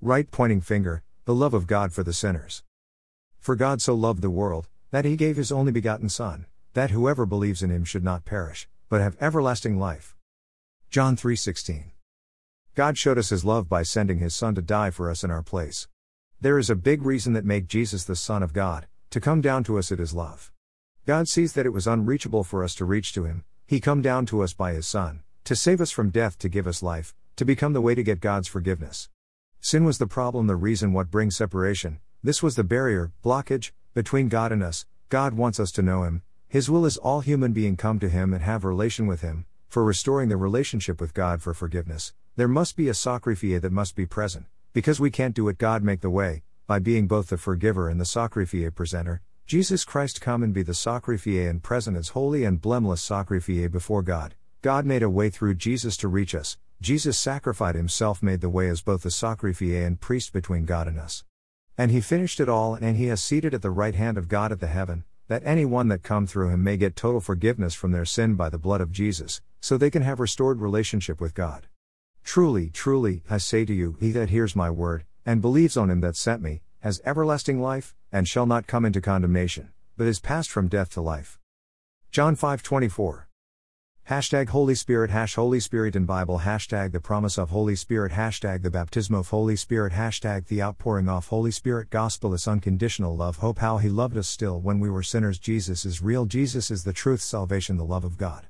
Right pointing finger, the love of God for the sinners. For God so loved the world, that he gave his only begotten Son, that whoever believes in him should not perish, but have everlasting life. John 3:16. God showed us his love by sending his son to die for us in our place. There is a big reason that make Jesus the son of God, to come down to us it is love. God sees that it was unreachable for us to reach to him. He come down to us by his son, to save us from death to give us life, to become the way to get God's forgiveness. Sin was the problem, the reason what brings separation. This was the barrier, blockage, between God and us. God wants us to know Him. His will is all human being come to Him and have relation with Him. For restoring the relationship with God for forgiveness, there must be a sacrifice that must be present. Because we can't do it, God make the way, by being both the forgiver and the sacrifice presenter. Jesus Christ come and be the sacrifice and present as holy and blameless sacrifice before God. God made a way through Jesus to reach us, Jesus sacrificed himself, made the way as both the sacrifice and priest between God and us. And he finished it all, and he has seated at the right hand of God at the heaven, that any one that come through him may get total forgiveness from their sin by the blood of Jesus, so they can have restored relationship with God. Truly, truly, I say to you, he that hears my word, and believes on him that sent me, has everlasting life, and shall not come into condemnation, but is passed from death to life. John 5:24 Hashtag Holy Spirit hash Holy Spirit in Bible hashtag the promise of Holy Spirit hashtag the baptism of Holy Spirit hashtag the outpouring of Holy Spirit gospel is unconditional love hope how he loved us still when we were sinners Jesus is real Jesus is the truth salvation the love of God